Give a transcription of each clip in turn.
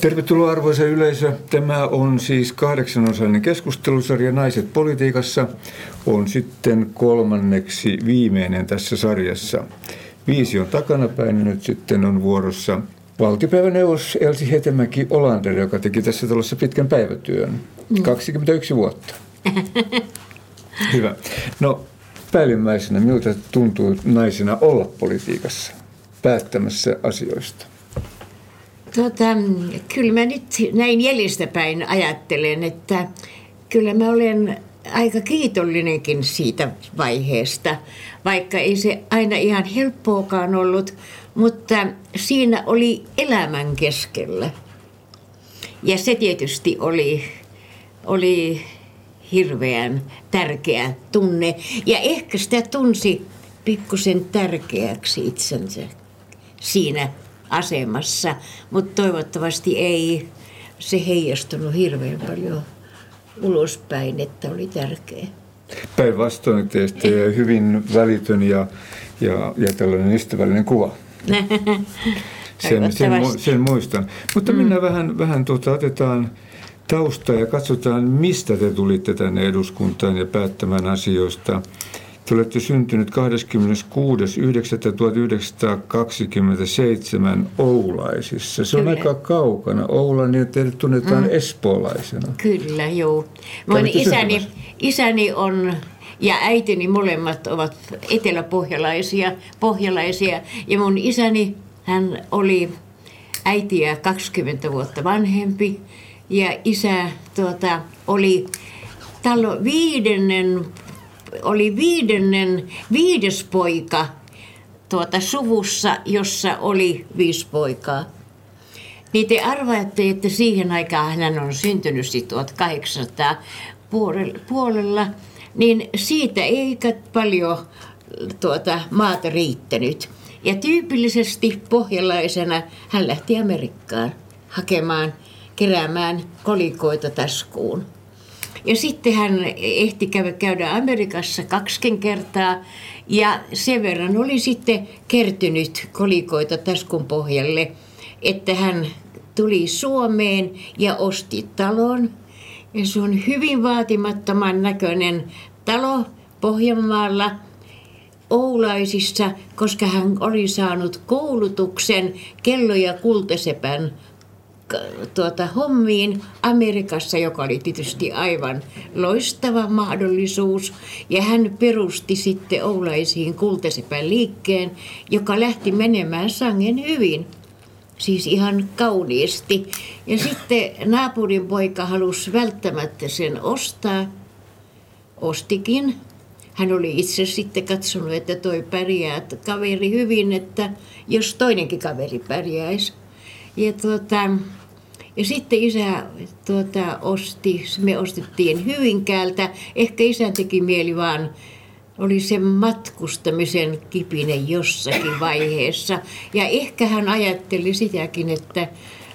Tervetuloa arvoisa yleisö. Tämä on siis kahdeksanosainen keskustelusarja Naiset politiikassa. On sitten kolmanneksi viimeinen tässä sarjassa. Viisi on takanapäin ja nyt sitten on vuorossa valtiopäiväneuvos Elsi Hetemäki Olander, joka teki tässä talossa pitkän päivätyön. 21 mm. vuotta. Hyvä. No päällimmäisenä, miltä tuntuu naisena olla politiikassa, päättämässä asioista? Tota, kyllä mä nyt näin jäljestäpäin ajattelen, että kyllä mä olen aika kiitollinenkin siitä vaiheesta, vaikka ei se aina ihan helppoakaan ollut, mutta siinä oli elämän keskellä. Ja se tietysti oli, oli hirveän tärkeä tunne. Ja ehkä sitä tunsi pikkusen tärkeäksi itsensä siinä asemassa, mutta toivottavasti ei se heijastunut hirveän paljon ulospäin, että oli tärkeä. Päinvastoin teistä hyvin välitön ja, ja, ja tällainen ystävällinen kuva. sen, sen, sen muistan. Mutta mm. mennään vähän, vähän tuota, otetaan taustaa ja katsotaan, mistä te tulitte tänne eduskuntaan ja päättämään asioista. Te olette syntynyt 26.9.1927 Oulaisissa. Se Kyllä. on aika kaukana. Oula, niin teidät tunnetaan mm. espoolaisena. Kyllä, joo. Mun isäni, isäni on ja äitini molemmat ovat eteläpohjalaisia pohjalaisia. Ja mun isäni, hän oli äitiä 20 vuotta vanhempi. Ja isä tuota, oli talo viidennen oli viidennen, viides poika tuota suvussa, jossa oli viisi poikaa. Niin te arvaatte, että siihen aikaan hän on syntynyt 1800 puolella, niin siitä ei paljon tuota maata riittänyt. Ja tyypillisesti pohjalaisena hän lähti Amerikkaan hakemaan, keräämään kolikoita taskuun. Ja sitten hän ehti käydä Amerikassa kaksikin kertaa. Ja sen verran oli sitten kertynyt kolikoita taskun pohjalle, että hän tuli Suomeen ja osti talon. Ja se on hyvin vaatimattoman näköinen talo Pohjanmaalla Oulaisissa, koska hän oli saanut koulutuksen kello- ja kultasepän tuota, hommiin Amerikassa, joka oli tietysti aivan loistava mahdollisuus. Ja hän perusti sitten Oulaisiin kultasepän liikkeen, joka lähti menemään sangen hyvin. Siis ihan kauniisti. Ja sitten naapurin poika halusi välttämättä sen ostaa. Ostikin. Hän oli itse sitten katsonut, että toi pärjää kaveri hyvin, että jos toinenkin kaveri pärjäisi. Ja, tuota, ja sitten isä tuota, osti, me ostettiin Hyvinkäältä. Ehkä isän teki mieli vaan, oli sen matkustamisen kipinen jossakin vaiheessa. Ja ehkä hän ajatteli sitäkin, että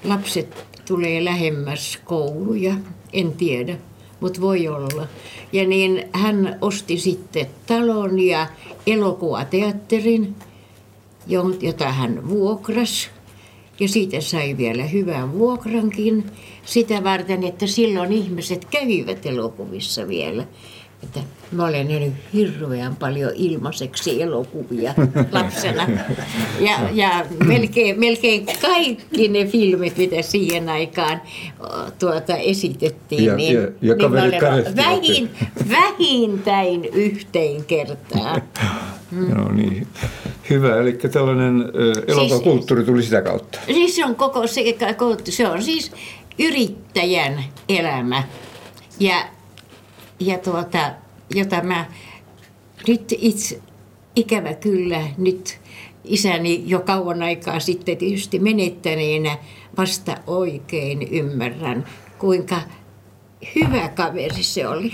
lapset tulee lähemmäs kouluja. En tiedä, mutta voi olla. Ja niin hän osti sitten talon ja elokuvateatterin, jota hän vuokrasi ja siitä sai vielä hyvän vuokrankin sitä varten, että silloin ihmiset kävivät elokuvissa vielä. Että mä olen nähnyt hirveän paljon ilmaiseksi elokuvia lapsena. Ja, ja melkein, melkein kaikki ne filmit, mitä siihen aikaan tuota esitettiin, ja, niin, ja, ja niin mä olen vähin, vähintäin yhteen kertaa. Mm. No niin, hyvä. Eli tällainen elokuvakulttuuri tuli sitä kautta. Siis se on koko se, se on siis yrittäjän elämä. Ja, ja tuota, jota mä nyt itse, ikävä kyllä, nyt isäni jo kauan aikaa sitten tietysti menettäneenä vasta oikein ymmärrän, kuinka hyvä kaveri se oli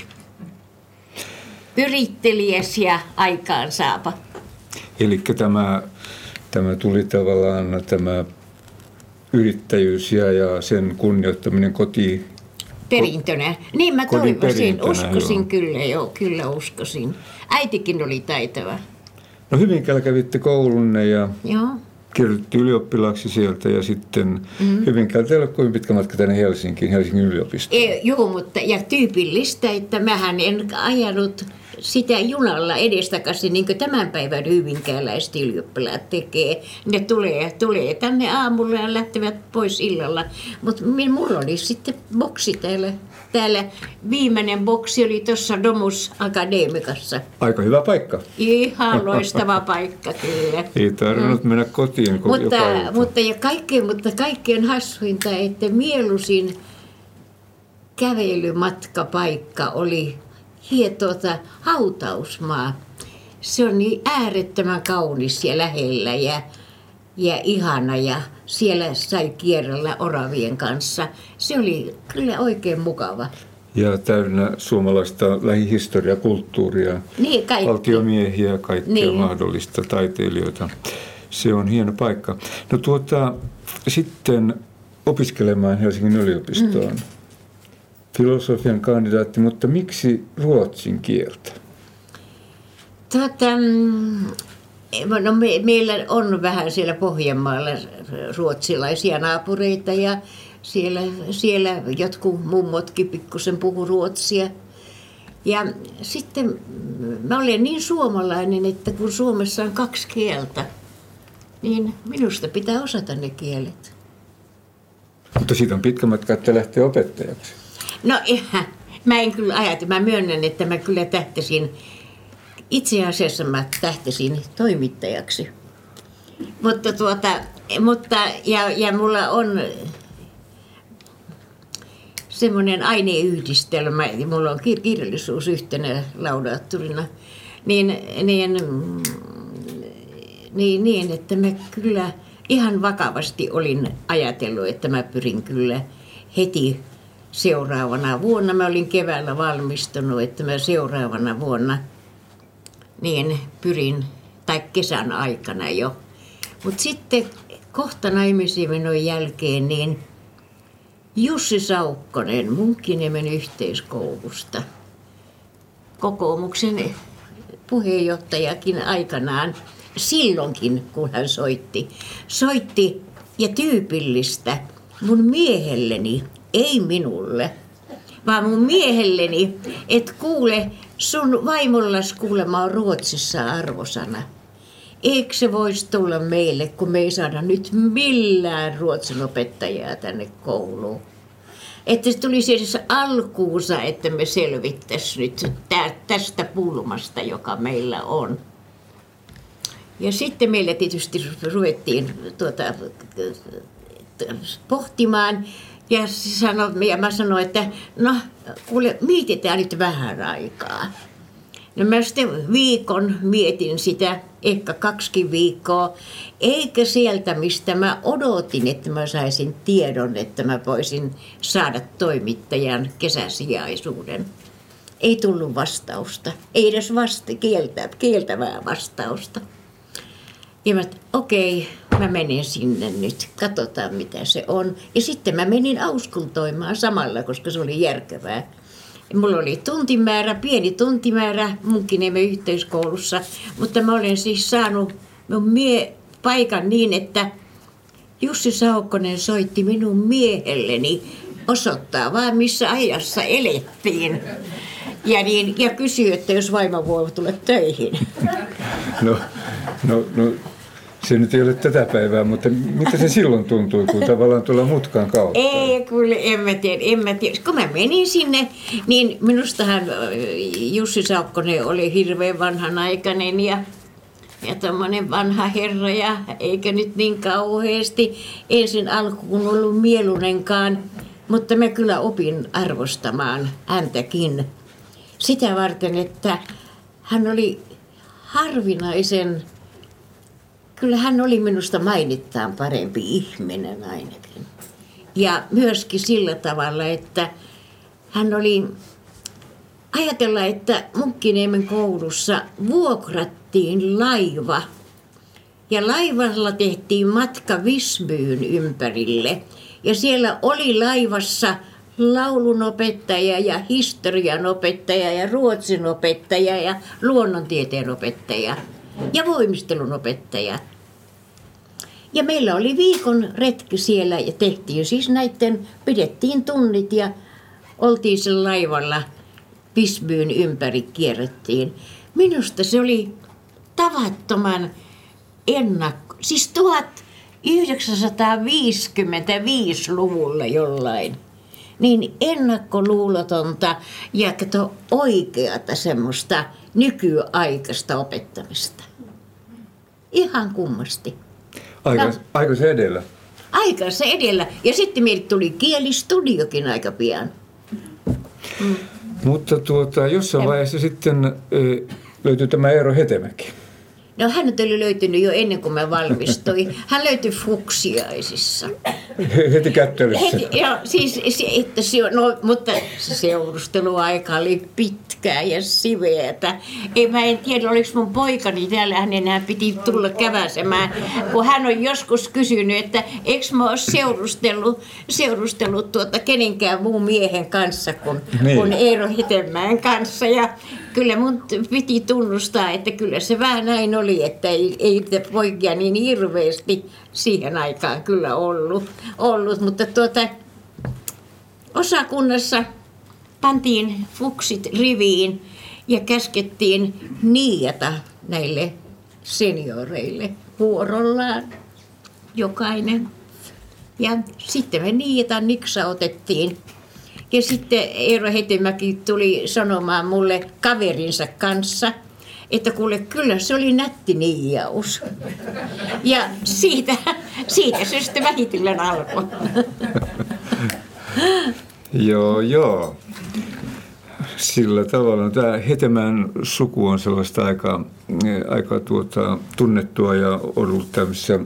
yrittelijäs ja aikaansaapa. Eli tämä, tämä tuli tavallaan tämä yrittäjyys ja, ja sen kunnioittaminen koti... Perintönä. Niin mä toivoisin, uskoisin joo. kyllä, joo, kyllä uskoisin. Äitikin oli taitava. No Hyvinkäällä kävitte koulunne ja joo. kirjoitti ylioppilaaksi sieltä ja sitten mm. Hyvinkäältä ei ole kovin pitkä matka tänne Helsinkiin, Helsingin yliopistoon. E, joo, mutta ja tyypillistä, että mähän en ajanut sitä junalla edestakaisin, niin kuin tämän päivän hyvinkääläiset ylioppilaat tekee. Ne tulee, tulee tänne aamulla ja lähtevät pois illalla. Mutta minulla oli sitten boksi täällä. Täällä viimeinen boksi oli tuossa Domus Akademikassa. Aika hyvä paikka. Ihan loistava paikka kyllä. Ei tarvinnut mm. mennä kotiin mutta, mutta, ja kaikkein, mutta kaikkein hassuinta, että mieluisin kävelymatkapaikka oli tuota, hautausmaa. Se on niin äärettömän kaunis ja lähellä ja, ja ihana ja siellä sai kierrellä oravien kanssa. Se oli kyllä oikein mukava. Ja täynnä suomalaista lähihistoria, kulttuuria, niin, kaikki. valtiomiehiä, kaikkea niin. mahdollista, taiteilijoita. Se on hieno paikka. No tuota, sitten opiskelemaan Helsingin yliopistoon. Mm filosofian kandidaatti, mutta miksi ruotsin kieltä? Tätä, mm, no me, meillä on vähän siellä Pohjanmaalla ruotsilaisia naapureita ja siellä, siellä jotkut mummotkin pikkusen puhu ruotsia. Ja sitten mä olen niin suomalainen, että kun Suomessa on kaksi kieltä, niin minusta pitää osata ne kielet. Mutta siitä on pitkä matka, että lähtee opettajaksi. No mä en kyllä ajatella, mä myönnän, että mä kyllä tähtäsin, itse asiassa mä tähtäsin toimittajaksi. Mutta tuota, mutta, ja, ja mulla on semmoinen aineyhdistelmä, mulla on kirjallisuus yhtenä laudaatturina, niin, niin, niin, niin, että mä kyllä ihan vakavasti olin ajatellut, että mä pyrin kyllä heti seuraavana vuonna. Mä olin keväällä valmistunut, että mä seuraavana vuonna niin pyrin, tai kesän aikana jo. Mutta sitten kohta naimisiin menon jälkeen, niin Jussi Saukkonen Munkkiniemen yhteiskoulusta, kokoomuksen puheenjohtajakin aikanaan, silloinkin kun hän soitti, soitti ja tyypillistä mun miehelleni ei minulle, vaan mun miehelleni, että kuule, sun vaimollas kuulema on Ruotsissa arvosana. Eikö se voisi tulla meille, kun me ei saada nyt millään ruotsin opettajaa tänne kouluun? Että se tulisi edes alkuunsa, että me selvittäisiin nyt tästä pulmasta, joka meillä on. Ja sitten meillä tietysti ruvettiin tuota, pohtimaan, ja, sano, ja mä sanoin, että no kuule, mietitään nyt vähän aikaa. No mä sitten viikon mietin sitä, ehkä kaksi viikkoa, eikä sieltä, mistä mä odotin, että mä saisin tiedon, että mä voisin saada toimittajan kesäsijaisuuden. Ei tullut vastausta, ei edes vasta kieltä, kieltävää vastausta. Ja mä, okei, mä menen sinne nyt, katsotaan mitä se on. Ja sitten mä menin auskultoimaan samalla, koska se oli järkevää. Mulla oli tuntimäärä, pieni tuntimäärä Munkkiniemen yhteiskoulussa, mutta mä olen siis saanut mun mie paikan niin, että Jussi Saukkonen soitti minun miehelleni osoittaa vaan missä ajassa elettiin. Ja, niin, ja kysyi, että jos vaimo voi tulla töihin. No, no, no se nyt ei ole tätä päivää, mutta mitä se silloin tuntui, kun tavallaan tulla mutkan kautta? Ei, kyllä, en mä tiedä, en mä tiedä. Kun mä menin sinne, niin minustahan Jussi Saukkonen oli hirveän vanhanaikainen ja ja tämmöinen vanha herra ja eikä nyt niin kauheasti ensin alkuun ollut mielunenkaan, mutta mä kyllä opin arvostamaan häntäkin sitä varten, että hän oli harvinaisen kyllä hän oli minusta mainittaan parempi ihminen ainakin. Ja myöskin sillä tavalla, että hän oli, ajatella, että Munkkiniemen koulussa vuokrattiin laiva. Ja laivalla tehtiin matka Visbyyn ympärille. Ja siellä oli laivassa laulunopettaja ja historian opettaja ja ruotsin opettaja ja luonnontieteen opettaja ja voimistelun opettaja. Ja meillä oli viikon retki siellä ja tehtiin siis näiden, pidettiin tunnit ja oltiin sen laivalla Pisbyyn ympäri kierrettiin. Minusta se oli tavattoman ennakko, siis 1955-luvulla jollain niin ennakkoluulotonta ja kato oikeata semmoista nykyaikaista opettamista. Ihan kummasti. Aika, aika se edellä. Aika se edellä. Ja sitten meille tuli kielistudiokin aika pian. Mm. Mutta tuota, jossain vaiheessa sitten löytyi tämä Eero Hetemäki. No hän oli löytynyt jo ennen kuin mä valmistuin. Hän löytyi fuksiaisissa. Heti kättelyssä. Heti, joo, siis, että se, no, mutta se seurusteluaika oli pitkää ja siveätä. Ei, mä en tiedä, oliko mun poikani täällä, hänen hän piti tulla käväsemään. Kun hän on joskus kysynyt, että eikö mä ole seurustellut, seurustellut tuota kenenkään muun miehen kanssa kuin, niin. kuin Eero Hetemäen kanssa. Ja kyllä mun piti tunnustaa, että kyllä se vähän näin oli, että ei, ei poikia niin hirveästi siihen aikaan kyllä ollut, ollut. mutta tuota, osakunnassa pantiin fuksit riviin ja käskettiin niiata näille senioreille vuorollaan jokainen. Ja sitten me niitä niksa otettiin ja sitten Eero Hetemäki tuli sanomaan mulle kaverinsa kanssa, että kuule, kyllä se oli nätti niijaus. Ja siitä, siitä se sitten vähitellen alkoi. joo, joo. Sillä tavalla tämä Hetemään suku on sellaista aika, aika tuota, tunnettua ja ollut tämmöisissä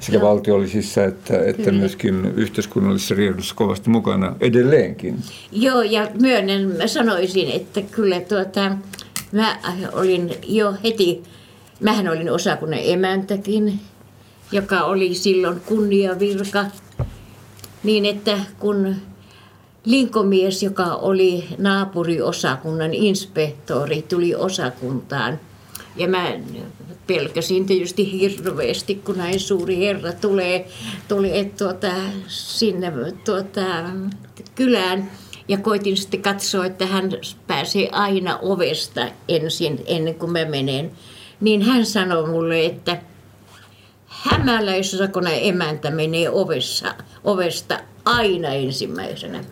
sekä Joo. valtiollisissa että, että myöskin yhteiskunnallisissa riedossa kovasti mukana edelleenkin. Joo, ja myönnän, mä sanoisin, että kyllä tuota, mä olin jo heti, mähän olin osakunnan emäntäkin, joka oli silloin kunniavirka, niin että kun linkomies, joka oli naapuriosakunnan inspektori, tuli osakuntaan, ja mä pelkäsin tietysti hirveästi, kun näin suuri herra tulee, tulee tuota, sinne tuota, kylään. Ja koitin sitten katsoa, että hän pääsee aina ovesta ensin, ennen kuin mä menen. Niin hän sanoi mulle, että hämäläisosakona emäntä menee ovessa, ovesta aina ensimmäisenä.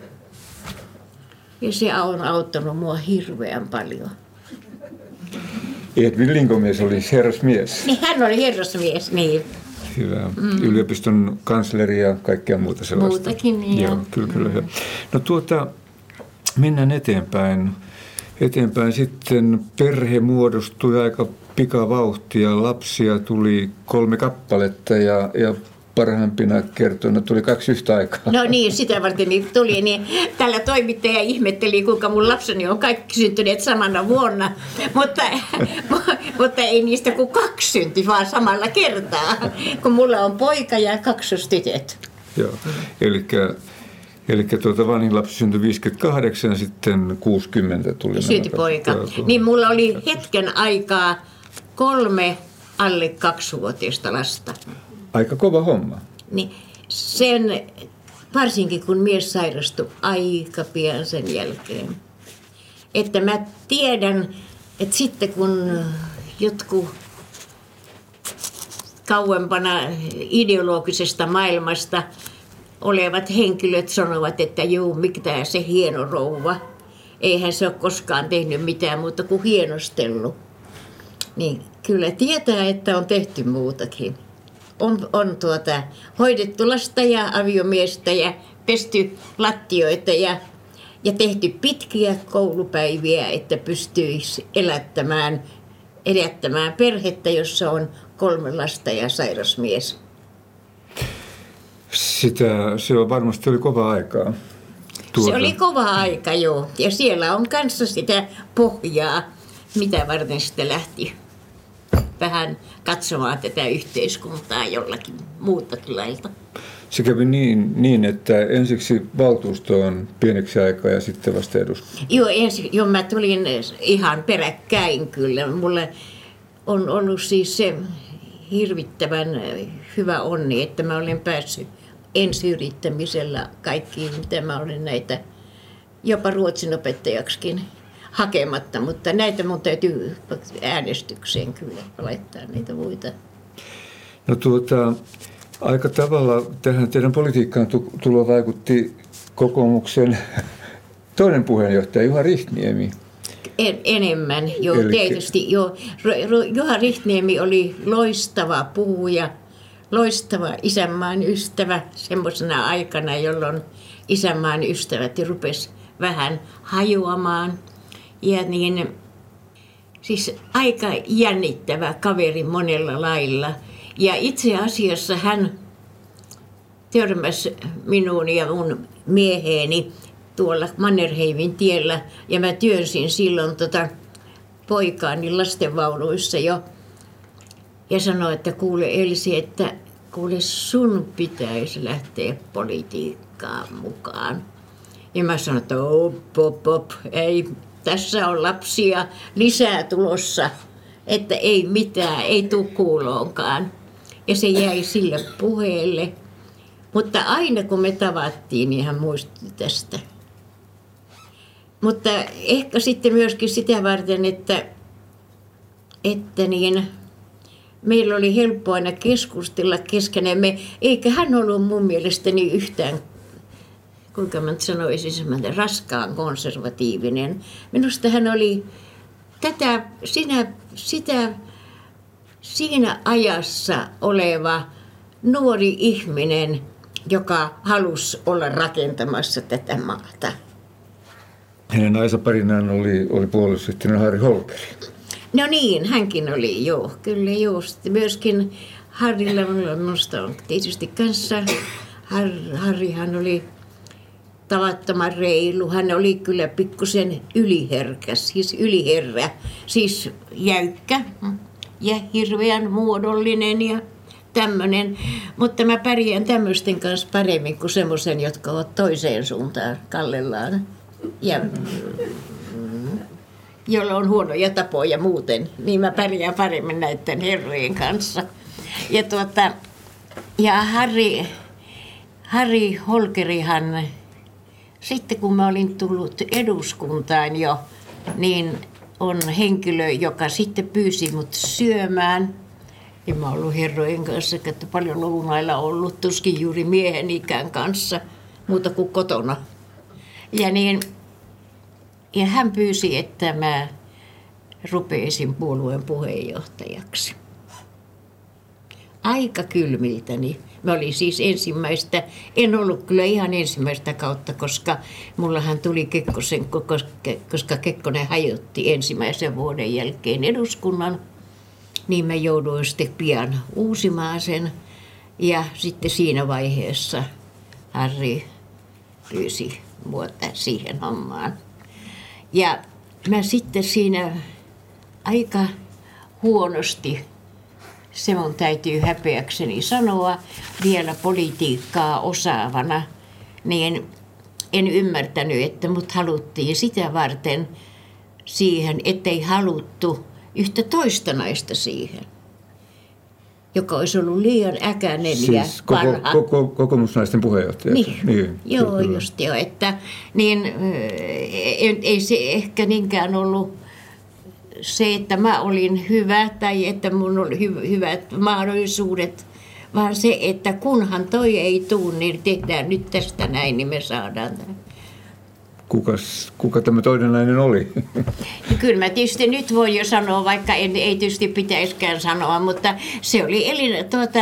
Ja se on auttanut mua hirveän paljon. Edvin Linkomies oli herrasmies. Niin, hän oli herrasmies, niin. Hyvä. Mm. Yliopiston kansleri ja kaikkea muuta sellaista. Muutakin, niin Joo, kyllä, kyllä. Mm. No tuota, mennään eteenpäin. Eteenpäin sitten perhe muodostui aika pikavauhtia. Lapsia tuli kolme kappaletta ja, ja parhaimpina kertoina tuli kaksi yhtä aikaa. No niin, sitä varten niin tuli. Niin tällä toimittaja ihmetteli, kuinka mun lapseni on kaikki syntyneet samana vuonna. Mutta, mutta ei niistä kuin kaksi synti, vaan samalla kertaa. Kun mulla on poika ja kaksostytöt. Joo, eli Eli tuota vanhin lapsi syntyi 58 ja sitten 60 tuli. Syntyi poika. Niin mulla oli hetken aikaa kolme alle kaksivuotiaista lasta aika kova homma. Niin sen, varsinkin kun mies sairastui aika pian sen jälkeen. Että mä tiedän, että sitten kun jotkut kauempana ideologisesta maailmasta olevat henkilöt sanovat, että juu, mikä se hieno rouva. Eihän se ole koskaan tehnyt mitään muuta kuin hienostellut. Niin kyllä tietää, että on tehty muutakin on, on tuota, hoidettu lasta ja aviomiestä ja pesty lattioita ja, ja tehty pitkiä koulupäiviä, että pystyisi elättämään, elättämään perhettä, jossa on kolme lasta ja sairasmies. Sitä, se on varmasti oli kova aikaa. Tuota. Se oli kova aika, joo. Ja siellä on kanssa sitä pohjaa, mitä varten sitä lähti vähän katsomaan tätä yhteiskuntaa jollakin muutakin lailta. Se kävi niin, niin, että ensiksi valtuustoon pieneksi aikaa ja sitten vasta eduskunta. Joo, ensi, joo, mä tulin ihan peräkkäin kyllä. Mulle on ollut siis se hirvittävän hyvä onni, että mä olen päässyt ensiyrittämisellä kaikkiin, mitä mä olen näitä jopa ruotsin opettajaksikin hakematta, mutta näitä mun täytyy äänestykseen kyllä laittaa niitä muita. No tuota, aika tavalla tähän teidän politiikkaan tulo vaikutti kokoomuksen toinen puheenjohtaja Juha Rihtniemi. En, enemmän, joo, Eli... tietysti. Joo. Juha Rihtniemi oli loistava puhuja, loistava isänmaan ystävä semmoisena aikana, jolloin isänmaan ystävät rupesi vähän hajoamaan. Ja niin, siis aika jännittävä kaveri monella lailla. Ja itse asiassa hän törmäsi minuun ja mun mieheeni tuolla Mannerheimin tiellä. Ja mä työnsin silloin tota poikaani lastenvaunuissa jo. Ja sanoi, että kuule Elsi, että kuule sun pitäisi lähteä politiikkaan mukaan. Ja mä sanoin, että op, op, op, ei, tässä on lapsia lisää tulossa, että ei mitään, ei tule kuuloonkaan. Ja se jäi sille puheelle. Mutta aina kun me tavattiin, niin hän muisti tästä. Mutta ehkä sitten myöskin sitä varten, että, että niin, meillä oli helppo aina keskustella keskenämme, eikä hän ollut mun mielestäni yhtään kuinka mä sanoisin, semmoinen raskaan konservatiivinen. Minusta hän oli tätä, sinä, sitä, siinä ajassa oleva nuori ihminen, joka halusi olla rakentamassa tätä maata. Hänen aisaparinaan oli, oli puolustusyhtiön Harri Holkeri. No niin, hänkin oli, joo, kyllä joo. Sitten myöskin Harrilla minusta on tietysti kanssa, Har, Harrihan oli tavattoman reilu. Hän oli kyllä pikkusen yliherkäs, siis yliherrä, siis jäykkä ja hirveän muodollinen ja tämmöinen. Mutta mä pärjään tämmöisten kanssa paremmin kuin semmoisen, jotka ovat toiseen suuntaan kallellaan. Ja mm, jolla on huonoja tapoja muuten, niin mä pärjään paremmin näiden herrojen kanssa. Ja, tuota, ja Harri, Harri Holkerihan sitten kun mä olin tullut eduskuntaan jo, niin on henkilö, joka sitten pyysi mut syömään. En mä ollut herrojen kanssa, että paljon lounailla ollut, tuskin juuri miehen ikään kanssa, muuta kuin kotona. Ja, niin, ja hän pyysi, että mä rupeisin puolueen puheenjohtajaksi. Aika kylmiltäni Mä olin siis ensimmäistä, en ollut kyllä ihan ensimmäistä kautta, koska mullahan tuli Kekkosen, koska Kekkonen hajotti ensimmäisen vuoden jälkeen eduskunnan, niin mä jouduin sitten pian uusimaan sen. Ja sitten siinä vaiheessa Harri pyysi vuotta siihen hommaan. Ja mä sitten siinä aika huonosti se mun täytyy häpeäkseni sanoa vielä politiikkaa osaavana, niin en ymmärtänyt, että mut haluttiin sitä varten siihen, ettei haluttu yhtä toista naista siihen joka olisi ollut liian äkäinen siis ja vanha. Koko, koko, kokoomusnaisten puheenjohtaja. Niin, niin joo, kyllä. just jo. Että, niin, ei, ei se ehkä niinkään ollut se, että mä olin hyvä tai että mun oli hy- hyvät mahdollisuudet, vaan se, että kunhan toi ei tule, niin tehdään nyt tästä näin, niin me saadaan tämän. Kukas, kuka tämä toinen nainen oli? No kyllä mä tietysti nyt voin jo sanoa, vaikka en, ei tietysti pitäisikään sanoa, mutta se oli Elina, tuota,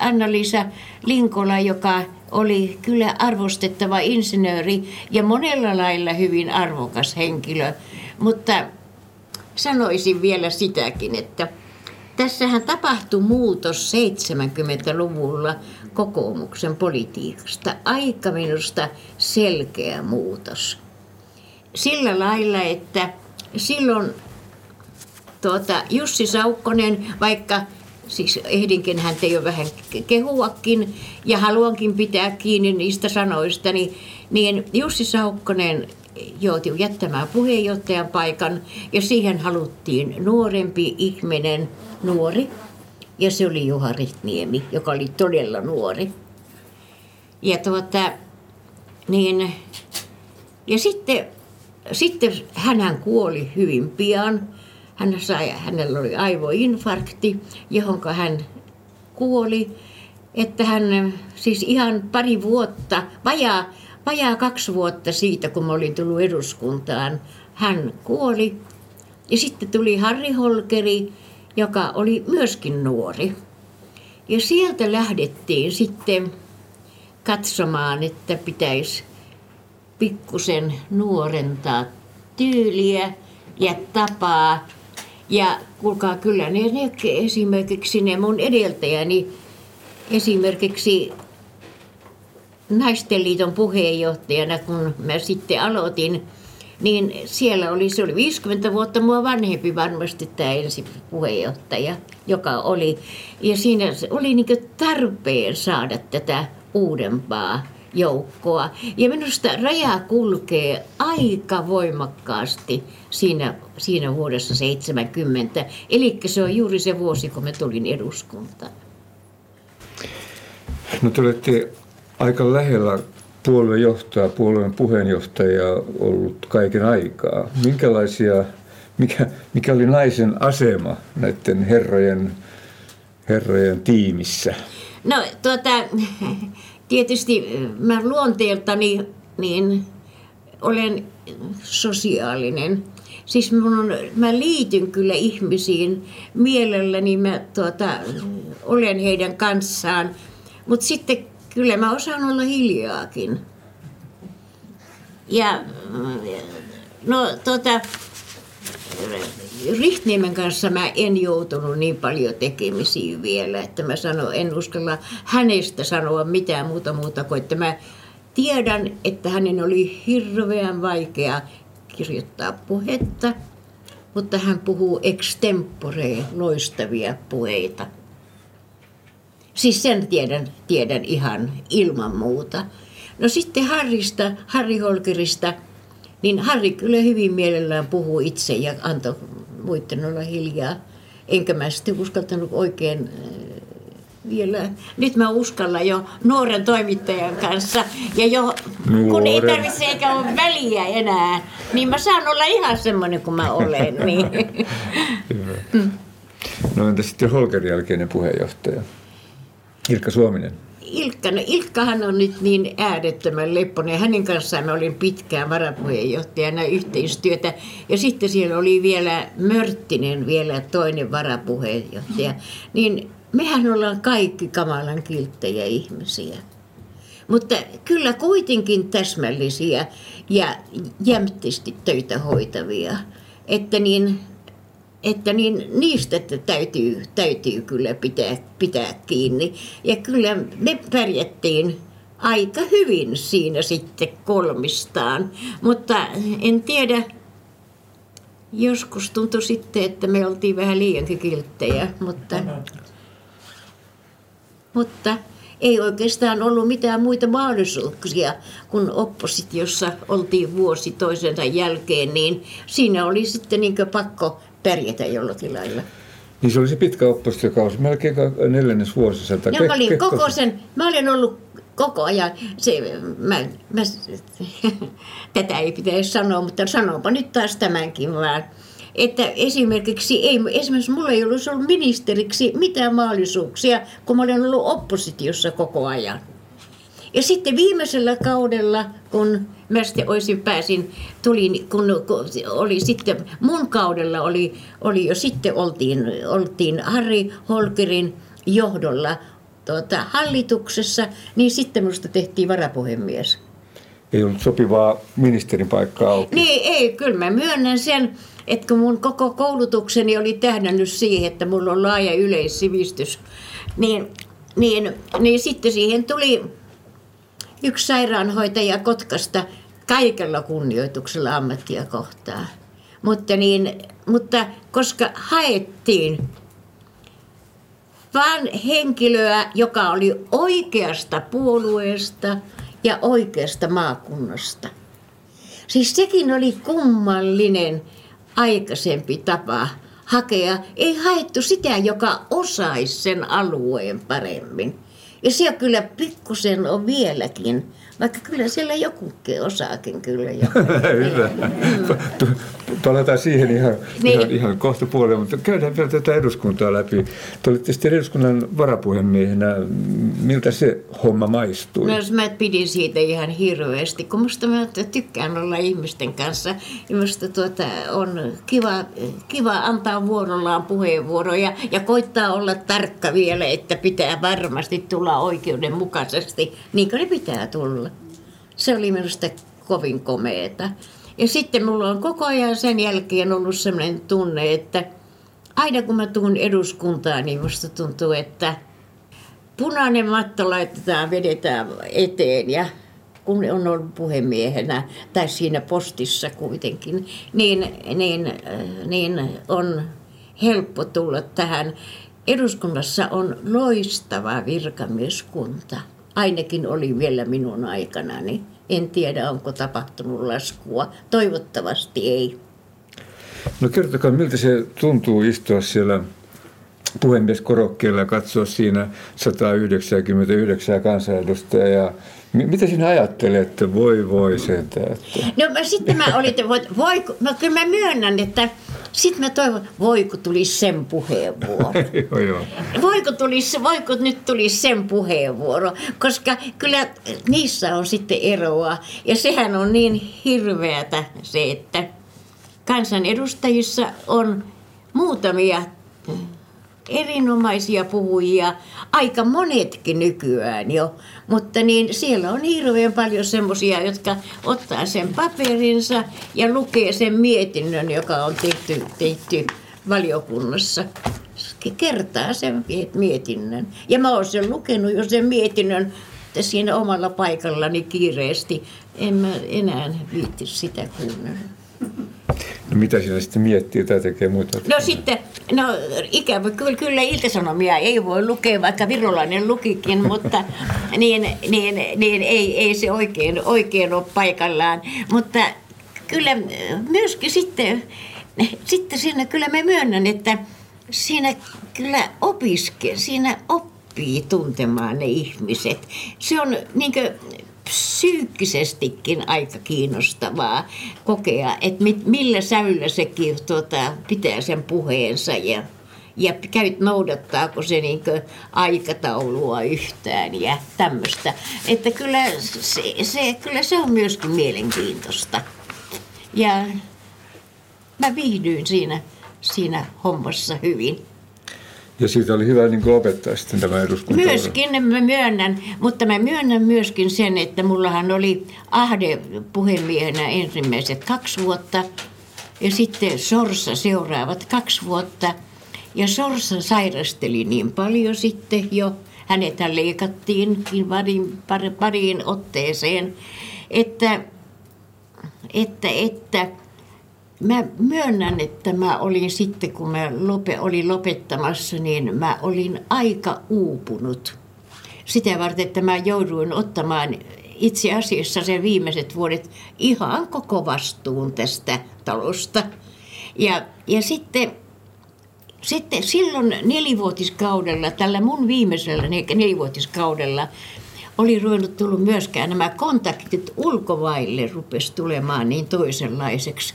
Anna-Liisa Linkola, joka oli kyllä arvostettava insinööri ja monella lailla hyvin arvokas henkilö. Mutta sanoisin vielä sitäkin, että tässähän tapahtui muutos 70-luvulla kokoomuksen politiikasta. Aika minusta selkeä muutos. Sillä lailla, että silloin tuota, Jussi Saukkonen, vaikka siis ehdinkin häntä jo vähän kehuakin ja haluankin pitää kiinni niistä sanoista, niin, niin Jussi Saukkonen joutui jättämään puheenjohtajan paikan ja siihen haluttiin nuorempi ihminen, nuori, Ja se oli Juha Rihtniemi, joka oli todella nuori. Ja tuota, niin, ja sitten, sitten hän kuoli hyvin pian. Hän sai, hänellä oli aivoinfarkti, johon hän kuoli. Että hän siis ihan pari vuotta, vajaa, vajaa kaksi vuotta siitä, kun mä olin tullut eduskuntaan, hän kuoli. Ja sitten tuli Harri Holkeri, joka oli myöskin nuori. Ja sieltä lähdettiin sitten katsomaan, että pitäisi pikkusen nuorentaa tyyliä ja tapaa. Ja kuulkaa kyllä ne, ne esimerkiksi ne mun edeltäjäni, esimerkiksi Naisten liiton puheenjohtajana, kun mä sitten aloitin, niin siellä oli, se oli 50 vuotta mua vanhempi varmasti tämä ensi puheenjohtaja, joka oli. Ja siinä oli niin tarpeen saada tätä uudempaa joukkoa. Ja minusta raja kulkee aika voimakkaasti siinä, siinä vuodessa 70. Eli se on juuri se vuosi, kun me tulin eduskuntaan. No te olette aika lähellä puolueen johtaja, puolueen puheenjohtaja ollut kaiken aikaa. Minkälaisia, mikä, mikä oli naisen asema näiden herrojen, herrojen tiimissä? No tuota, tietysti mä luonteeltani niin olen sosiaalinen. Siis mun, mä liityn kyllä ihmisiin mielelläni, mä tuota, olen heidän kanssaan. Mutta sitten kyllä mä osaan olla hiljaakin. Ja no tota, Rihtniemen kanssa mä en joutunut niin paljon tekemisiin vielä, että mä sanon, en uskalla hänestä sanoa mitään muuta muuta kuin, että mä tiedän, että hänen oli hirveän vaikea kirjoittaa puhetta, mutta hän puhuu extempore loistavia puheita. Siis sen tiedän, tiedän ihan ilman muuta. No sitten Harrista, Harri Holkerista, niin Harri kyllä hyvin mielellään puhuu itse ja antoi muiden olla hiljaa. Enkä mä sitten uskaltanut oikein äh, vielä. Nyt mä uskallan jo nuoren toimittajan kanssa. Ja jo, Nuoren. kun ei tarvitse eikä ole väliä enää, niin mä saan olla ihan semmoinen kuin mä olen. Niin. Hyvä. No entä sitten Holkerin jälkeinen puheenjohtaja? Ilkka Suominen. Ilkka, no Ilkkahan on nyt niin äärettömän lepponen. Hänen kanssaan mä olin pitkään varapuheenjohtajana yhteistyötä. Ja sitten siellä oli vielä Mörttinen, vielä toinen varapuheenjohtaja. Niin mehän ollaan kaikki kamalan kilttejä ihmisiä. Mutta kyllä kuitenkin täsmällisiä ja jämptisti töitä hoitavia. Että niin että niin niistä täytyy, täytyy kyllä pitää, pitää kiinni. Ja kyllä me pärjättiin aika hyvin siinä sitten kolmistaan. Mutta en tiedä, joskus tuntui sitten, että me oltiin vähän liiankin kilttejä, mutta, mutta ei oikeastaan ollut mitään muita mahdollisuuksia, kun oppositiossa oltiin vuosi toisensa jälkeen, niin siinä oli sitten niin pakko pärjätä jollakin lailla. Niin se oli se pitkä oppositiokausi, melkein neljännes vuosisata. Ja mä olin koko sen, mä olin ollut koko ajan, se, mä, mä, tätä ei pitäisi sanoa, mutta sanonpa nyt taas tämänkin vaan. Että esimerkiksi, ei, esimerkiksi mulla ei ollut ollut ministeriksi mitään mahdollisuuksia, kun mä olen ollut oppositiossa koko ajan. Ja sitten viimeisellä kaudella, kun mä sitten olisin pääsin, tulin, kun, kun oli sitten, mun kaudella oli, oli jo sitten oltiin, oltiin Harri Holkerin johdolla tuota, hallituksessa, niin sitten minusta tehtiin varapuhemies. Ei ollut sopivaa ministerin paikkaa auki. Niin, ei, kyllä mä myönnän sen, että kun mun koko koulutukseni oli tähdännyt siihen, että mulla on laaja yleissivistys, niin, niin, niin sitten siihen tuli yksi sairaanhoitaja Kotkasta kaikella kunnioituksella ammattia kohtaan. Mutta, niin, mutta koska haettiin vaan henkilöä, joka oli oikeasta puolueesta ja oikeasta maakunnasta. Siis sekin oli kummallinen aikaisempi tapa hakea. Ei haettu sitä, joka osaisi sen alueen paremmin. Ja siellä kyllä pikkusen on vieläkin vaikka kyllä siellä jokukin osaakin kyllä jo. Hyvä. Palataan siihen ihan, niin. ihan, ihan kohta puolelle, mutta käydään vielä tätä eduskuntaa läpi. Te olitte sitten eduskunnan varapuhemiehenä. Miltä se homma maistui? No mä pidin siitä ihan hirveästi, kun musta mä tykkään olla ihmisten kanssa. Ja musta tuota, on kiva, kiva antaa vuorollaan puheenvuoroja ja koittaa olla tarkka vielä, että pitää varmasti tulla oikeudenmukaisesti, niin kuin ne pitää tulla. Se oli minusta kovin komeeta. Ja sitten mulla on koko ajan sen jälkeen ollut sellainen tunne, että aina kun mä tuun eduskuntaan, niin musta tuntuu, että punainen matto laitetaan, vedetään eteen ja kun on ollut puhemiehenä tai siinä postissa kuitenkin, niin, niin, niin on helppo tulla tähän. Eduskunnassa on loistava virkamieskunta ainakin oli vielä minun aikanani. En tiedä, onko tapahtunut laskua. Toivottavasti ei. No kertokaa, miltä se tuntuu istua siellä puhemieskorokkeella ja katsoa siinä 199 kansanedustajaa ja mitä sinä ajattelet, että voi voi sentä? Että... No mä, sitten mä olin, että voi, voi, no, kyllä mä myönnän, että sitten mä toivon, voiko tulisi sen puheenvuoro. joo, joo. Voiko, tulisi, voiko nyt tulisi sen puheenvuoro, koska kyllä niissä on sitten eroa. Ja sehän on niin hirveätä se, että kansanedustajissa on muutamia erinomaisia puhujia, aika monetkin nykyään jo, mutta niin siellä on hirveän paljon semmoisia, jotka ottaa sen paperinsa ja lukee sen mietinnön, joka on tehty, tehty valiokunnassa. Kertaa sen mietinnön. Ja mä oon sen lukenut jo sen mietinnön siinä omalla paikallani kiireesti. En mä enää viitti sitä kuunnella. No mitä siinä sitten miettii tai tekee muuta? No sitten, no ikävä kyllä, kyllä iltasanomia ei voi lukea, vaikka virolainen lukikin, mutta niin, niin, niin ei, ei se oikein, oikein ole paikallaan. Mutta kyllä myöskin sitten, sitten siinä kyllä mä myönnän, että siinä kyllä opiske, siinä oppii tuntemaan ne ihmiset. Se on niin psyykkisestikin aika kiinnostavaa kokea, että mit, millä sävyllä sekin tuota, pitää sen puheensa ja, ja käyt noudattaako se niin aikataulua yhtään ja tämmöistä. Että kyllä se, se, kyllä se on myöskin mielenkiintoista. Ja mä viihdyin siinä, siinä hommassa hyvin. Ja siitä oli hyvä niin opettaa sitten tämä eduskunta. Myöskin mä myönnän, mutta mä myönnän myöskin sen, että mullahan oli Ahde puhemiehenä ensimmäiset kaksi vuotta ja sitten Sorsa seuraavat kaksi vuotta. Ja Sorsa sairasteli niin paljon sitten jo, hänet leikattiinkin pariin, pariin otteeseen, että, että, että Mä myönnän, että mä olin sitten, kun mä lope, olin lopettamassa, niin mä olin aika uupunut. Sitä varten, että mä jouduin ottamaan itse asiassa sen viimeiset vuodet ihan koko vastuun tästä talosta. Ja, ja sitten, sitten silloin nelivuotiskaudella, tällä mun viimeisellä nelivuotiskaudella, oli ruvennut tullut myöskään nämä kontaktit ulkovaille rupesi tulemaan niin toisenlaiseksi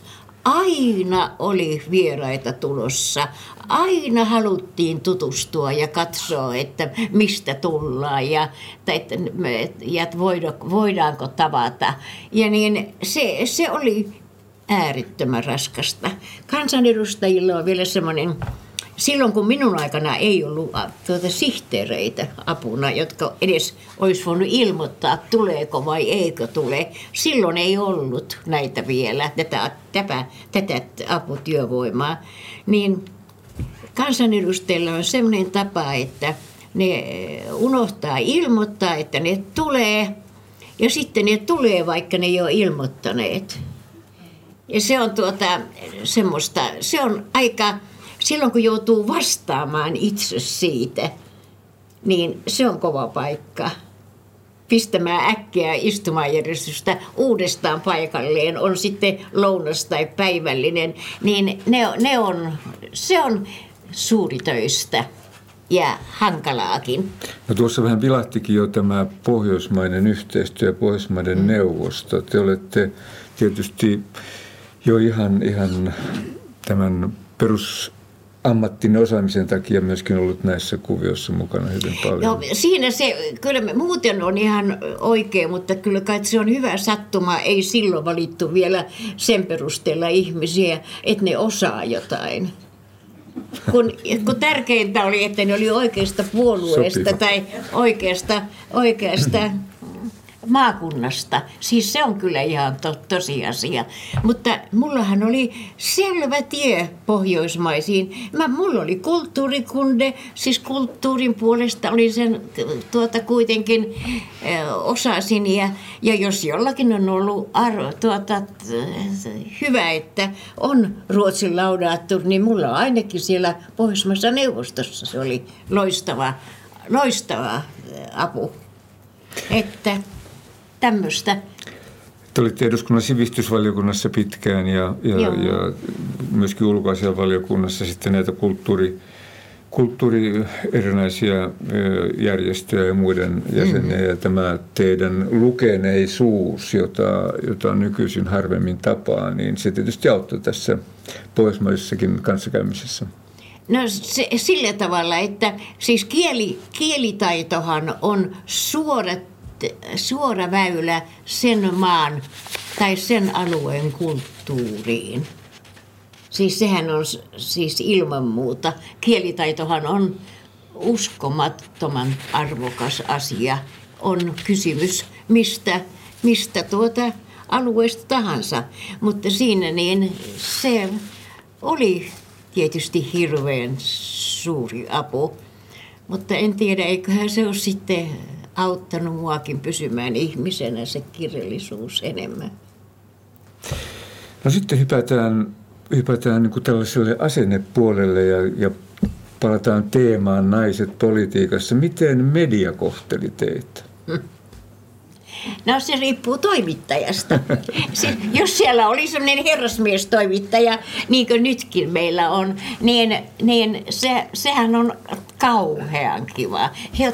aina oli vieraita tulossa. Aina haluttiin tutustua ja katsoa, että mistä tullaan ja, että, ja voidaanko tavata. Ja niin se, se oli äärittömän raskasta. Kansanedustajilla on vielä semmoinen silloin kun minun aikana ei ollut tuota sihteereitä apuna, jotka edes olisi voinut ilmoittaa, tuleeko vai eikö tule, silloin ei ollut näitä vielä, tätä, tätä, tätä aputyövoimaa, niin kansanedustajilla on sellainen tapa, että ne unohtaa ilmoittaa, että ne tulee, ja sitten ne tulee, vaikka ne ei ole ilmoittaneet. Ja se on tuota semmoista, se on aika silloin kun joutuu vastaamaan itse siitä, niin se on kova paikka. pistämään äkkiä istumajärjestystä uudestaan paikalleen, on sitten lounas tai päivällinen, niin ne, ne on, se on suuritöistä ja hankalaakin. No tuossa vähän vilahtikin jo tämä pohjoismainen yhteistyö, pohjoismaiden mm. neuvosto. Te olette tietysti jo ihan, ihan tämän perus ammattinen osaamisen takia myöskin ollut näissä kuvioissa mukana hyvin paljon. No, siinä se, kyllä me, muuten on ihan oikein, mutta kyllä kai se on hyvä sattuma. Ei silloin valittu vielä sen perusteella ihmisiä, että ne osaa jotain. Kun, kun tärkeintä oli, että ne oli oikeasta puolueesta Sopiva. tai oikeasta, oikeasta maakunnasta. Siis se on kyllä ihan to, tosiasia. Mutta mullahan oli selvä tie pohjoismaisiin. Mä, mulla oli kulttuurikunde, siis kulttuurin puolesta oli sen tuota kuitenkin äh, osasin. Ja, ja jos jollakin on ollut arvo, tuota, hyvä, että on Ruotsin laudaattu, niin mulla on ainakin siellä Pohjoismaissa neuvostossa se oli loistava, loistava apu. Että tämmöistä. Te olitte eduskunnan sivistysvaliokunnassa pitkään ja, ja, ja myöskin ulkoasianvaliokunnassa sitten näitä kulttuuri, kulttuuri erinäisiä järjestöjä ja muiden jäseniä. Mm. Ja tämä teidän lukeneisuus, jota, jota nykyisin harvemmin tapaa, niin se tietysti auttoi tässä pohjoismaisessakin kanssakäymisessä. No se, sillä tavalla, että siis kieli, kielitaitohan on suorat suora väylä sen maan tai sen alueen kulttuuriin. Siis sehän on siis ilman muuta. Kielitaitohan on uskomattoman arvokas asia. On kysymys mistä, mistä tuota alueesta tahansa. Mutta siinä niin se oli tietysti hirveän suuri apu. Mutta en tiedä, eiköhän se ole sitten auttanut muakin pysymään ihmisenä se kirjallisuus enemmän. No sitten hypätään, hypätään niin kuin tällaiselle asennepuolelle ja, ja palataan teemaan naiset politiikassa. Miten media kohteli teitä? No se riippuu toimittajasta. Se, jos siellä oli sellainen herrasmiestoimittaja, niin kuin nytkin meillä on, niin, niin se, sehän on kauhean kiva. He,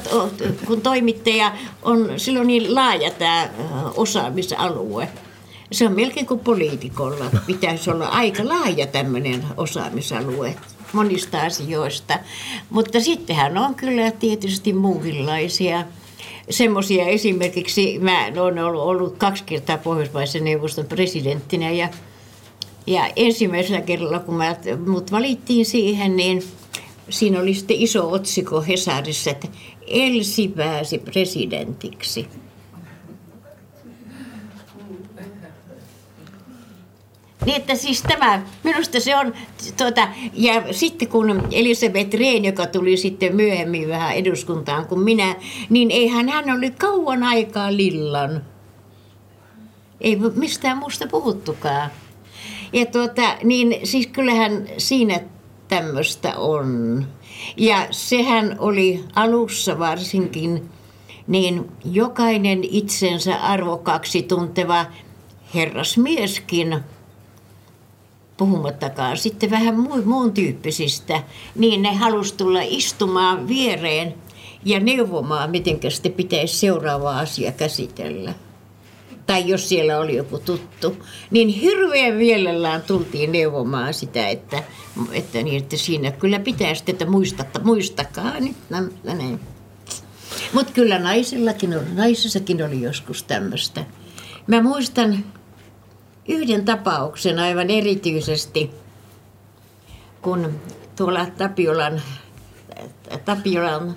kun toimittaja on silloin niin laaja tämä osaamisalue. Se on melkein kuin poliitikolla. Pitäisi olla aika laaja tämmöinen osaamisalue monista asioista. Mutta sittenhän on kyllä tietysti muunkinlaisia semmoisia esimerkiksi, mä olen ollut, ollut kaksi kertaa Pohjoismaisen neuvoston presidenttinä ja, ja ensimmäisellä kerralla, kun mä, mut valittiin siihen, niin siinä oli sitten iso otsikko Hesarissa, että Elsi pääsi presidentiksi. Niin että siis tämä, minusta se on, tuota, ja sitten kun Elisabeth Rehn, joka tuli sitten myöhemmin vähän eduskuntaan kuin minä, niin eihän hän oli kauan aikaa Lillan. Ei mistään muusta puhuttukaan. Ja tuota, niin siis kyllähän siinä tämmöistä on. Ja sehän oli alussa varsinkin, niin jokainen itsensä arvokaksi tunteva herrasmieskin – puhumattakaan sitten vähän muun tyyppisistä, niin ne halusi tulla istumaan viereen ja neuvomaan, miten sitten pitäisi seuraava asia käsitellä. Tai jos siellä oli joku tuttu, niin hirveän mielellään tultiin neuvomaan sitä, että, että, niin, että siinä kyllä pitäisi, että muistatta, muistakaa no Mutta kyllä naisillakin oli, naisissakin oli joskus tämmöistä. Mä muistan, yhden tapauksen aivan erityisesti, kun tuolla Tapiolan, Tapiolan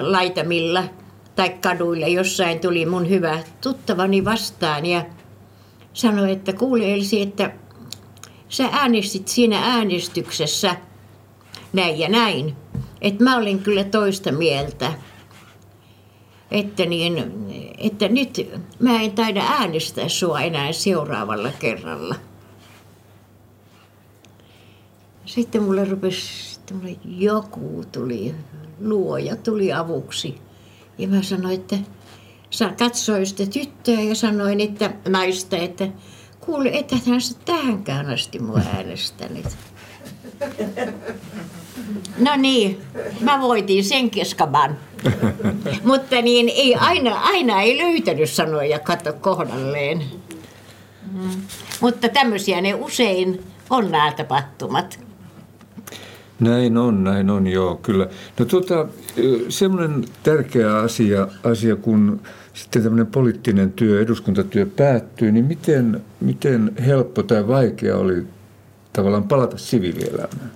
laitamilla tai kaduilla jossain tuli mun hyvä tuttavani vastaan ja sanoi, että kuule Elsi, että sä äänestit siinä äänestyksessä näin ja näin. Että mä olin kyllä toista mieltä että, niin, että nyt mä en taida äänestää sua enää seuraavalla kerralla. Sitten mulle rupesi, sitten mulle joku tuli, luoja tuli avuksi. Ja mä sanoin, että katsoin sitä tyttöä ja sanoin, että naista, että kuule, että hän tähänkään asti mua äänestänyt. No niin, mä voitin sen keskaban. Mutta niin ei aina, aina ei löytänyt sanoja kato kohdalleen. Mm. Mutta tämmöisiä ne usein on nämä tapahtumat. Näin on, näin on, joo, kyllä. No tuota, semmoinen tärkeä asia, asia kun sitten tämmöinen poliittinen työ, eduskuntatyö päättyy, niin miten, miten helppo tai vaikea oli tavallaan palata siviilielämään?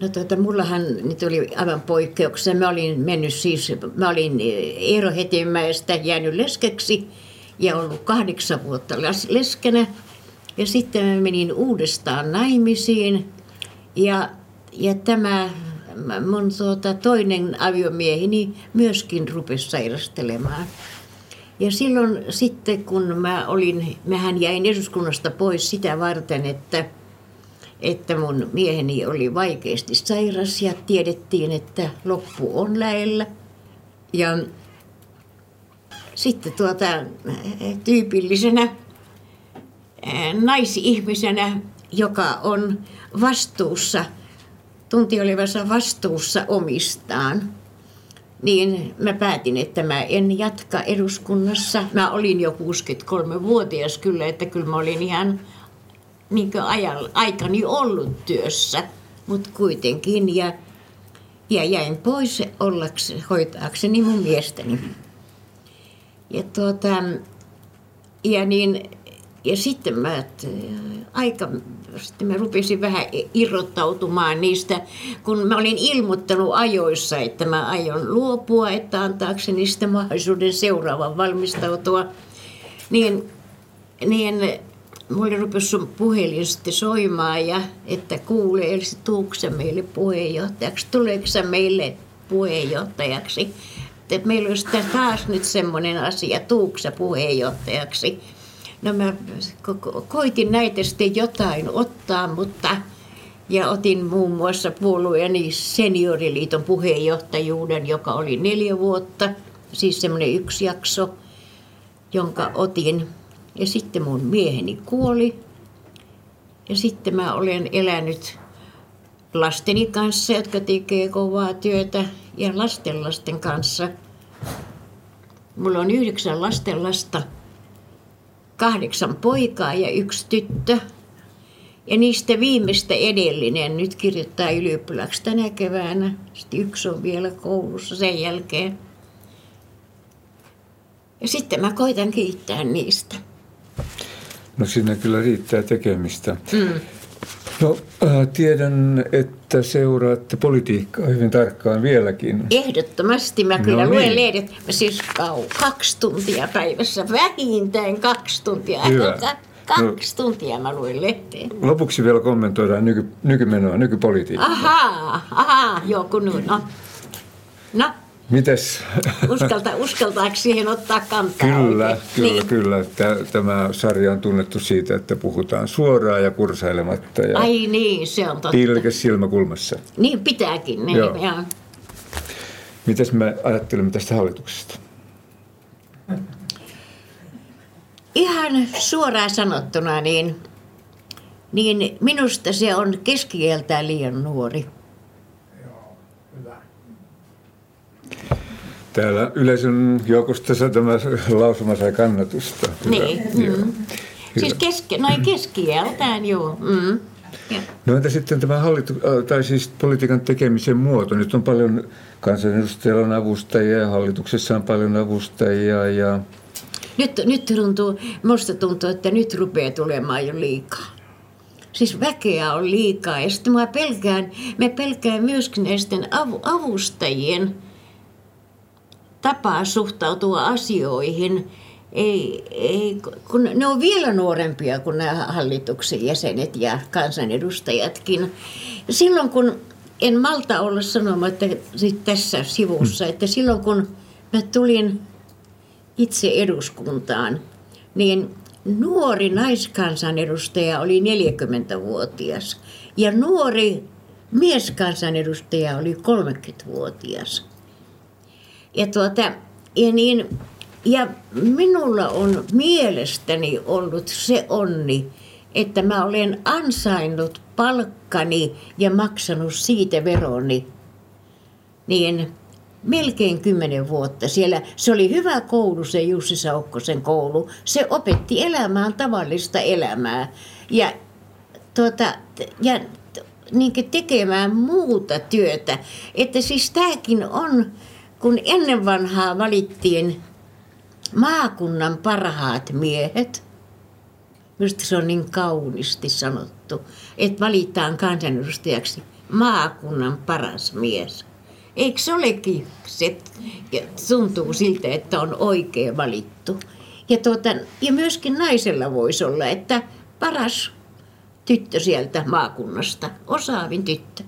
No tuota, mullahan nyt oli aivan poikkeuksena. Mä olin mennyt siis, mä olin Eero Hetemäestä jäänyt leskeksi ja ollut kahdeksan vuotta leskenä. Ja sitten mä menin uudestaan naimisiin ja, ja tämä mun tuota, toinen aviomieheni myöskin rupesi sairastelemaan. Ja silloin sitten, kun mä olin, mähän jäin eduskunnasta pois sitä varten, että, että mun mieheni oli vaikeasti sairas ja tiedettiin, että loppu on lähellä. Ja sitten tuota, tyypillisenä naisihmisenä, joka on vastuussa, tunti olevansa vastuussa omistaan, niin mä päätin, että mä en jatka eduskunnassa. Mä olin jo 63-vuotias kyllä, että kyllä mä olin ihan niin aikani ollut työssä, mutta kuitenkin. Ja, ja jäin pois ollaksi, hoitaakseni mun miestäni. Ja, tuota, ja niin ja sitten mä, aika, sitten mä rupesin vähän irrottautumaan niistä, kun mä olin ilmoittanut ajoissa, että mä aion luopua, että antaakseni sitä mahdollisuuden seuraavan valmistautua. Niin, niin mulle rupesi sun puhelin sitten soimaan ja että kuule, eli tuukse meille puheenjohtajaksi, tuleeko meille puheenjohtajaksi? Että meillä olisi taas nyt semmoinen asia, tuukse puheenjohtajaksi. No mä koitin näitä sitten jotain ottaa, mutta ja otin muun muassa puolueeni senioriliiton puheenjohtajuuden, joka oli neljä vuotta, siis semmoinen yksi jakso, jonka otin. Ja sitten mun mieheni kuoli. Ja sitten mä olen elänyt lasteni kanssa, jotka tekee kovaa työtä, ja lastenlasten kanssa. Mulla on yhdeksän lastenlasta kahdeksan poikaa ja yksi tyttö. Ja niistä viimeistä edellinen nyt kirjoittaa ylioppilaksi tänä keväänä. Sitten yksi on vielä koulussa sen jälkeen. Ja sitten mä koitan kiittää niistä. No siinä kyllä riittää tekemistä. Mm. No äh, tiedän, että seuraatte politiikkaa hyvin tarkkaan vieläkin. Ehdottomasti. Mä kyllä no luen niin. lehdet. Mä siis kau, kaksi tuntia päivässä, vähintään kaksi tuntia. Hyvä. Kaksi no, tuntia mä luin lehteen. Lopuksi vielä kommentoidaan nyky, nykymenoa, nykypolitiikkaa. Ahaa, ahaa, joo kun no. No, Mites? Uskalta, uskaltaako siihen ottaa kantaa Kyllä, oikein? kyllä, niin. kyllä. Tämä sarja on tunnettu siitä, että puhutaan suoraan ja kursailematta. Ja Ai niin, se on totta. Pilkes silmäkulmassa. Niin pitääkin. Niin, Joo. Joo. Mitäs me ajattelemme tästä hallituksesta? Ihan suoraan sanottuna, niin, niin minusta se on keskieltään liian nuori. Täällä yleisön joukosta tämä lausuma sai kannatusta. Hyvä. Niin. Mm. Siis keski, noin keskieltään, joo. Mm. No entä sitten tämä hallitu, äh, tai siis politiikan tekemisen muoto? Nyt on paljon kansanedustajilla on avustajia ja hallituksessa on paljon avustajia. Ja... Nyt, nyt tuntuu, musta tuntuu, että nyt rupeaa tulemaan jo liikaa. Siis väkeä on liikaa ja sitten mä pelkään, mä pelkään myöskin näisten avustajien tapaa suhtautua asioihin. Ei, ei, kun ne on vielä nuorempia kuin nämä hallituksen jäsenet ja kansanedustajatkin. Silloin kun en malta olla sanomatta tässä sivussa, että silloin kun mä tulin itse eduskuntaan, niin nuori naiskansanedustaja oli 40-vuotias ja nuori mieskansanedustaja oli 30-vuotias. Ja, tuota, ja niin ja minulla on mielestäni ollut se onni, että mä olen ansainnut palkkani ja maksanut siitä veroni. Niin melkein kymmenen vuotta siellä. Se oli hyvä koulu, se Jussi Saukkosen koulu. Se opetti elämään tavallista elämää ja, tuota, ja niin tekemään muuta työtä. Että siis tämäkin on, kun ennen vanhaa valittiin maakunnan parhaat miehet. Minusta se on niin kaunisti sanottu, että valitaan kansanedustajaksi maakunnan paras mies. Eikö se olekin? Se tuntuu siltä, että on oikein valittu. Ja, tuota, ja myöskin naisella voisi olla, että paras tyttö sieltä maakunnasta, osaavin tyttö.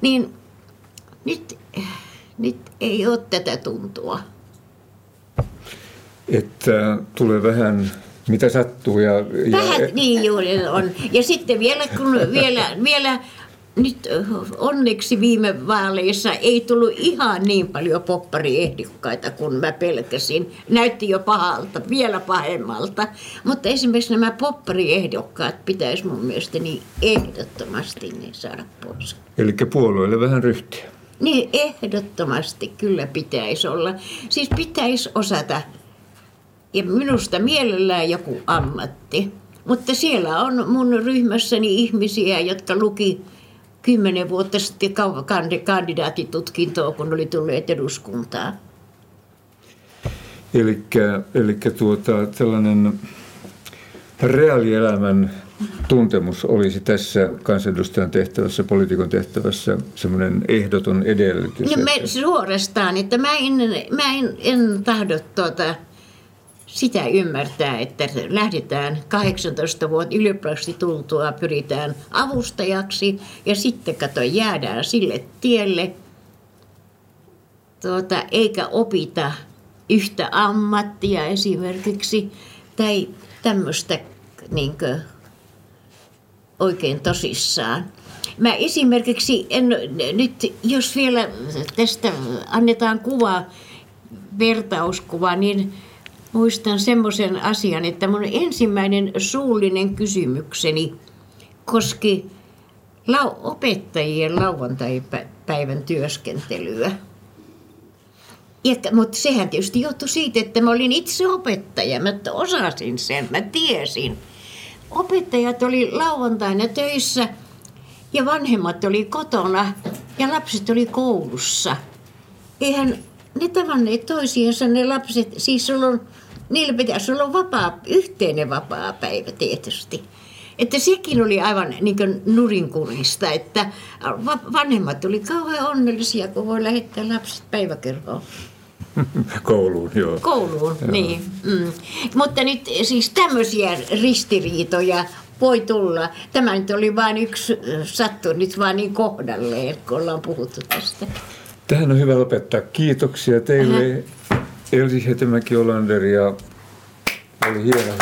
Niin nyt, nyt ei ole tätä tuntua. Että tulee vähän mitä sattuu. Ja, ja... Vähän niin juuri on. Ja sitten vielä, kun vielä, vielä nyt onneksi viime vaaleissa ei tullut ihan niin paljon poppariehdokkaita kuin mä pelkäsin. Näytti jo pahalta, vielä pahemmalta. Mutta esimerkiksi nämä poppariehdokkaat pitäisi mun mielestäni ehdottomasti niin saada pois. Eli puolueelle vähän ryhtiä. Niin, ehdottomasti kyllä pitäisi olla. Siis pitäisi osata, ja minusta mielellään joku ammatti. Mutta siellä on mun ryhmässäni ihmisiä, jotka luki kymmenen vuotta sitten kandidaatitutkintoa, kun oli tulleet eduskuntaan. Eli tuota, tällainen reaalielämän tuntemus olisi tässä kansanedustajan tehtävässä, poliitikon tehtävässä semmoinen ehdoton edellytys. No me suorastaan, että mä en, mä en, en tahdo tuota, sitä ymmärtää, että lähdetään 18 vuotta yliopistosta tultua, pyritään avustajaksi ja sitten kato jäädään sille tielle, tuota, eikä opita yhtä ammattia esimerkiksi tai tämmöistä niin oikein tosissaan. Mä esimerkiksi, en, nyt jos vielä tästä annetaan kuva, vertauskuva, niin muistan semmoisen asian, että mun ensimmäinen suullinen kysymykseni koski lau- opettajien lauantai-päivän työskentelyä. Ja, mutta sehän tietysti johtui siitä, että mä olin itse opettaja. Mä osasin sen, mä tiesin. Opettajat oli lauantaina töissä ja vanhemmat oli kotona ja lapset oli koulussa. Eihän ne tavanneet toisiinsa ne lapset, siis on niillä pitäisi olla vapaa, yhteinen vapaa päivä tietysti. Että sekin oli aivan niin nurinkurista, että vanhemmat oli kauhean onnellisia, kun voi lähettää lapset päiväkerhoon. Kouluun, joo. Kouluun, joo. niin. Mm. Mutta nyt siis tämmöisiä ristiriitoja voi tulla. Tämä nyt oli vain yksi sattu nyt vaan niin kohdalleen, kun ollaan puhuttu tästä. Tähän on hyvä lopettaa. Kiitoksia teille. Äh. Elsi Hetemäki Olander ja oli hieno